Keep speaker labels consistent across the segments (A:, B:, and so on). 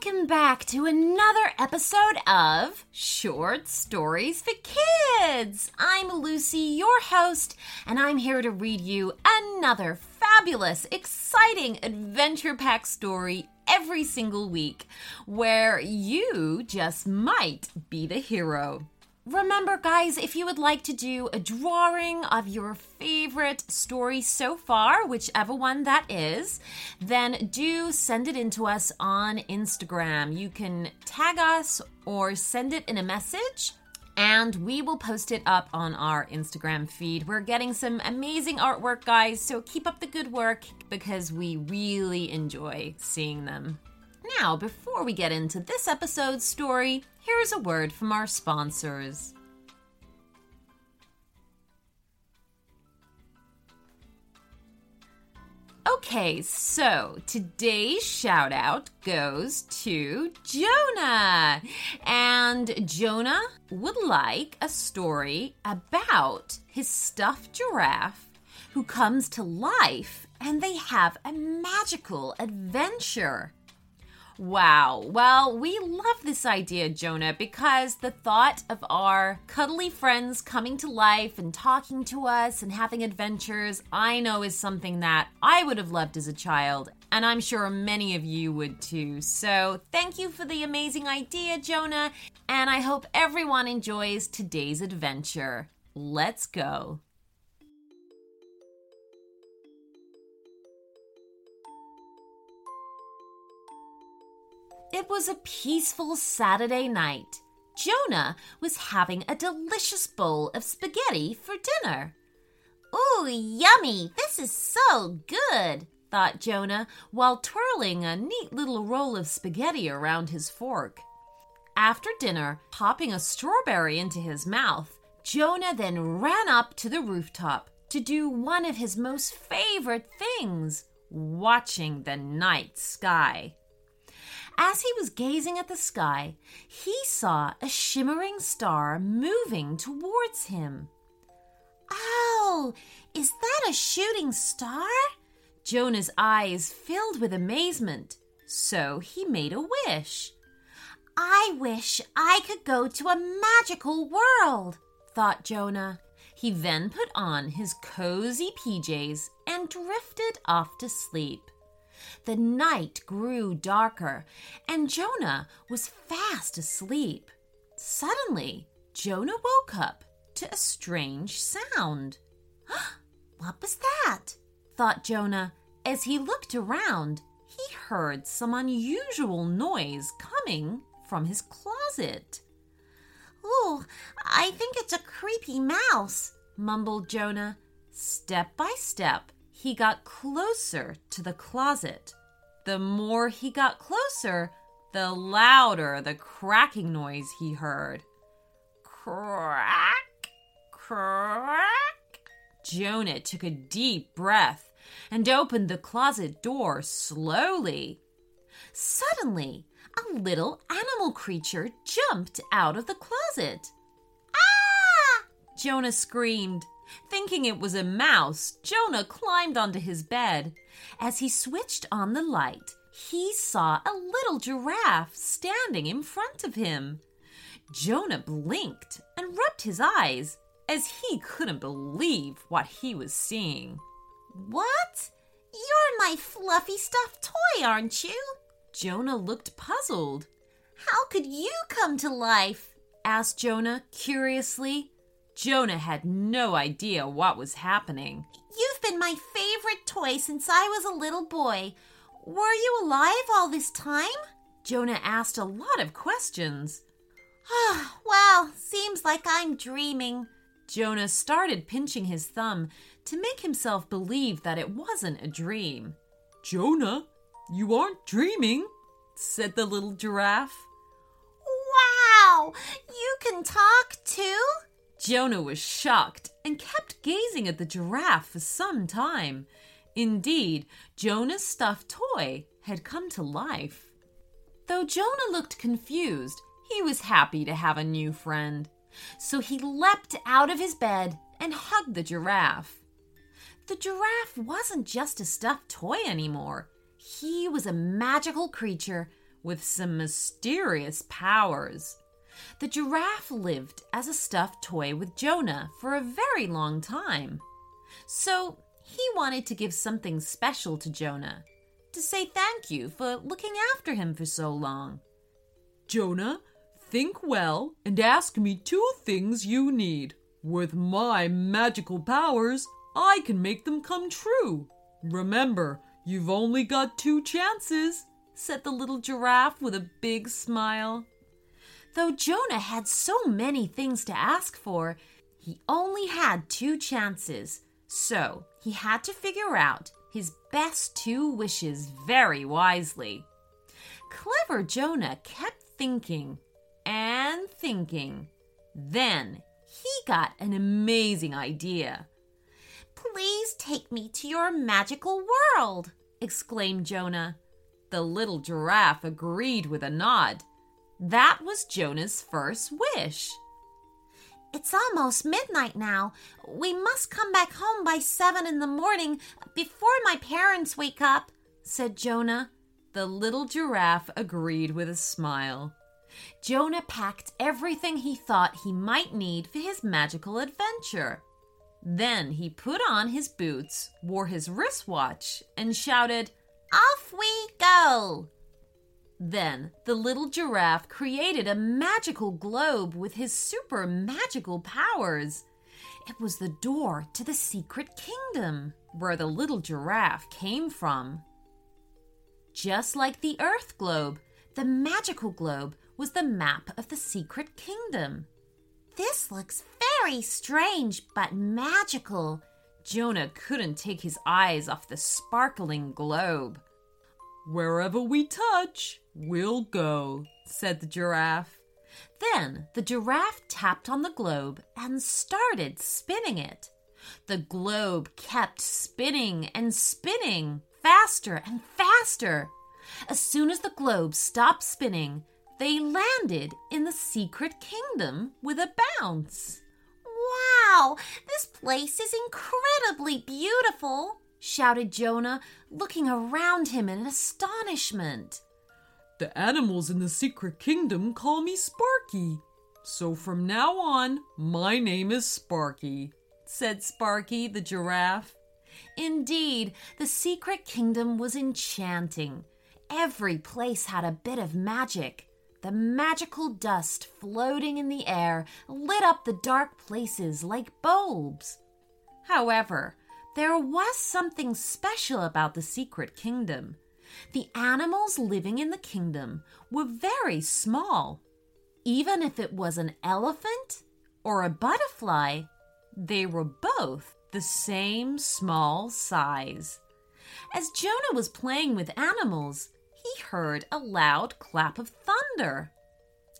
A: Welcome back to another episode of Short Stories for Kids. I'm Lucy, your host, and I'm here to read you another fabulous, exciting, adventure packed story every single week where you just might be the hero. Remember, guys, if you would like to do a drawing of your favorite story so far, whichever one that is, then do send it in to us on Instagram. You can tag us or send it in a message. And we will post it up on our Instagram feed. We're getting some amazing artwork, guys, so keep up the good work because we really enjoy seeing them. Now, before we get into this episode's story, here's a word from our sponsors. Okay, so today's shout out goes to Jonah. And Jonah would like a story about his stuffed giraffe who comes to life and they have a magical adventure. Wow. Well, we love this idea, Jonah, because the thought of our cuddly friends coming to life and talking to us and having adventures, I know is something that I would have loved as a child. And I'm sure many of you would too. So, thank you for the amazing idea, Jonah. And I hope everyone enjoys today's adventure. Let's go. It was a peaceful Saturday night. Jonah was having a delicious bowl of spaghetti for dinner. Ooh, yummy! This is so good, thought Jonah while twirling a neat little roll of spaghetti around his fork. After dinner, popping a strawberry into his mouth, Jonah then ran up to the rooftop to do one of his most favorite things watching the night sky. As he was gazing at the sky, he saw a shimmering star moving towards him. Oh, is that a shooting star? Jonah's eyes filled with amazement, so he made a wish. I wish I could go to a magical world, thought Jonah. He then put on his cozy PJs and drifted off to sleep. The night grew darker, and Jonah was fast asleep. Suddenly, Jonah woke up to a strange sound. what was that? thought Jonah. As he looked around, he heard some unusual noise coming from his closet. Oh, I think it's a creepy mouse, mumbled Jonah. Step by step, he got closer to the closet. The more he got closer, the louder the cracking noise he heard. Crack, crack. Jonah took a deep breath and opened the closet door slowly. Suddenly, a little animal creature jumped out of the closet. Ah! Jonah screamed. Thinking it was a mouse, Jonah climbed onto his bed. As he switched on the light, he saw a little giraffe standing in front of him. Jonah blinked and rubbed his eyes as he couldn't believe what he was seeing. What? You're my fluffy stuffed toy, aren't you? Jonah looked puzzled. How could you come to life? asked Jonah curiously. Jonah had no idea what was happening. You've been my favorite toy since I was a little boy. Were you alive all this time? Jonah asked a lot of questions. Ah, well, seems like I'm dreaming. Jonah started pinching his thumb to make himself believe that it wasn't a dream. Jonah, you aren't dreaming, said the little giraffe. Wow! You can talk too? Jonah was shocked and kept gazing at the giraffe for some time. Indeed, Jonah's stuffed toy had come to life. Though Jonah looked confused, he was happy to have a new friend. So he leapt out of his bed and hugged the giraffe. The giraffe wasn't just a stuffed toy anymore. He was a magical creature with some mysterious powers. The giraffe lived as a stuffed toy with Jonah for a very long time. So he wanted to give something special to Jonah to say thank you for looking after him for so long.
B: Jonah, think well and ask me two things you need. With my magical powers, I can make them come true. Remember, you've only got two chances, said the little giraffe with a big smile.
A: Though Jonah had so many things to ask for, he only had two chances. So he had to figure out his best two wishes very wisely. Clever Jonah kept thinking and thinking. Then he got an amazing idea. Please take me to your magical world, exclaimed Jonah. The little giraffe agreed with a nod. That was Jonah's first wish. It's almost midnight now. We must come back home by seven in the morning before my parents wake up, said Jonah. The little giraffe agreed with a smile. Jonah packed everything he thought he might need for his magical adventure. Then he put on his boots, wore his wristwatch, and shouted, Off we go! Then the little giraffe created a magical globe with his super magical powers. It was the door to the secret kingdom where the little giraffe came from. Just like the Earth globe, the magical globe was the map of the secret kingdom. This looks very strange but magical. Jonah couldn't take his eyes off the sparkling globe.
B: Wherever we touch, we'll go, said the giraffe.
A: Then the giraffe tapped on the globe and started spinning it. The globe kept spinning and spinning faster and faster. As soon as the globe stopped spinning, they landed in the secret kingdom with a bounce. Wow, this place is incredibly beautiful, shouted Jonah, looking around him in astonishment.
B: The animals in the secret kingdom call me Sparky. So from now on, my name is Sparky, said Sparky the giraffe.
A: Indeed, the secret kingdom was enchanting. Every place had a bit of magic. The magical dust floating in the air lit up the dark places like bulbs. However, there was something special about the secret kingdom. The animals living in the kingdom were very small. Even if it was an elephant or a butterfly, they were both the same small size. As Jonah was playing with animals, he heard a loud clap of thunder.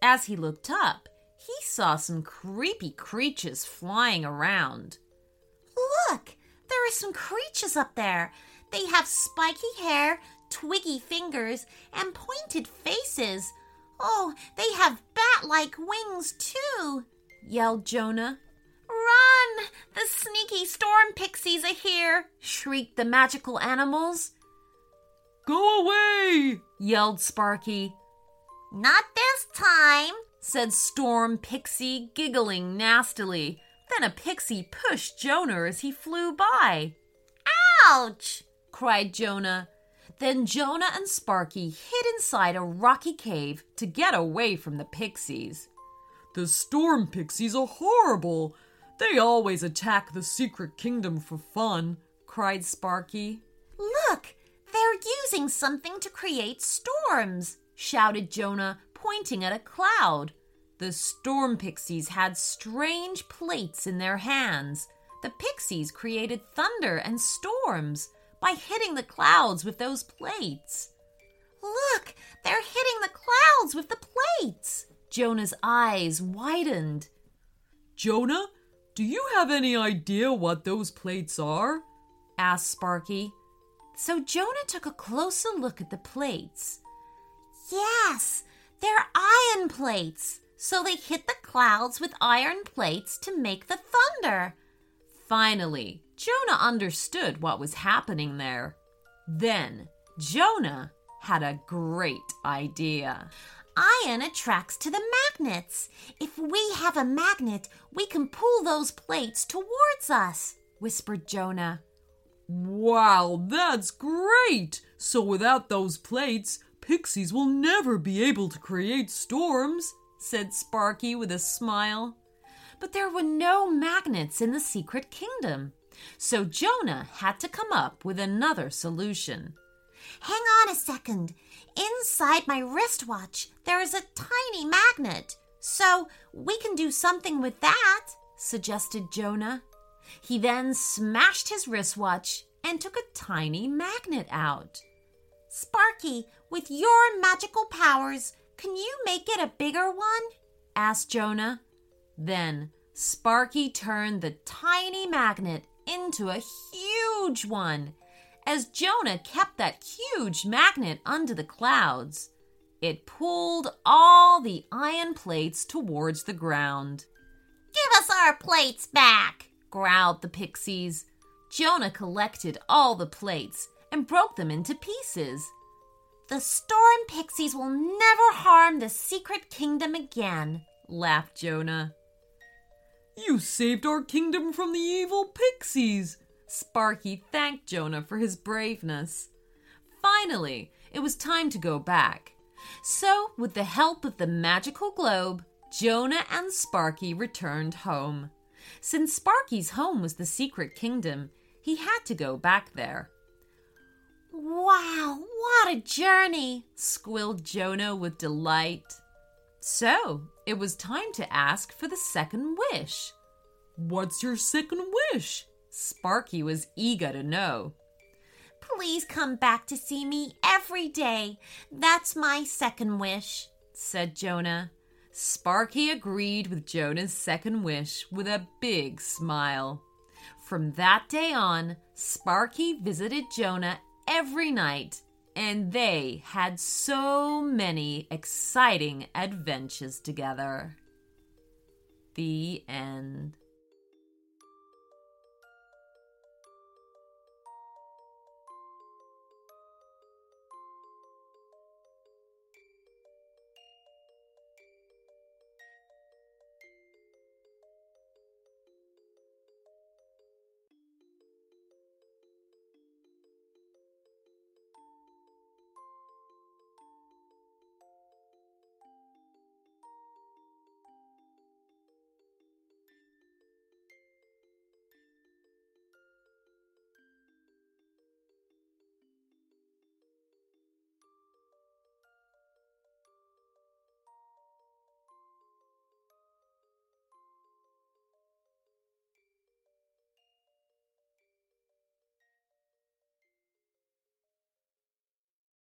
A: As he looked up, he saw some creepy creatures flying around. Are some creatures up there. They have spiky hair, twiggy fingers, and pointed faces. Oh, they have bat like wings, too, yelled Jonah. Run! The sneaky storm pixies are here, shrieked the magical animals.
B: Go away!
A: yelled Sparky. Not this time, said Storm Pixie, giggling nastily. Then a pixie pushed Jonah as he flew by. Ouch! cried Jonah. Then Jonah and Sparky hid inside a rocky cave to get away from the pixies.
B: The storm pixies are horrible. They always attack the secret kingdom for fun, cried Sparky.
A: Look, they're using something to create storms, shouted Jonah, pointing at a cloud. The storm pixies had strange plates in their hands. The pixies created thunder and storms by hitting the clouds with those plates. Look, they're hitting the clouds with the plates. Jonah's eyes widened.
B: Jonah, do you have any idea what those plates are?
A: asked Sparky. So Jonah took a closer look at the plates. Yes, they're iron plates. So they hit the clouds with iron plates to make the thunder. Finally, Jonah understood what was happening there. Then Jonah had a great idea.
C: Iron attracts to the magnets. If we have a magnet, we can pull those plates towards us, whispered Jonah.
B: Wow, that's great! So without those plates, pixies will never be able to create storms,
A: said Sparky with a smile. But there were no magnets in the secret kingdom, so Jonah had to come up with another solution.
C: Hang on a second. Inside my wristwatch, there is a tiny magnet. So we can do something with that, suggested Jonah.
A: He then smashed his wristwatch and took a tiny magnet out.
C: Sparky, with your magical powers, can you make it a bigger one?
A: asked Jonah. Then Sparky turned the tiny magnet into a huge one. As Jonah kept that huge magnet under the clouds, it pulled all the iron plates towards the ground.
C: Give us our plates back,
A: growled the pixies. Jonah collected all the plates and broke them into pieces.
C: The storm pixies will never harm the secret kingdom again, laughed Jonah.
B: You saved our kingdom from the evil pixies.
A: Sparky thanked Jonah for his braveness. Finally, it was time to go back. So, with the help of the magical globe, Jonah and Sparky returned home. Since Sparky's home was the secret kingdom, he had to go back there.
C: Wow, what a journey!
A: squealed Jonah with delight. So, it was time to ask for the second wish.
B: What's your second wish?
A: Sparky was eager to know.
C: Please come back to see me every day. That's my second wish, said Jonah.
A: Sparky agreed with Jonah's second wish with a big smile. From that day on, Sparky visited Jonah every night, and they had so many exciting adventures together. The end.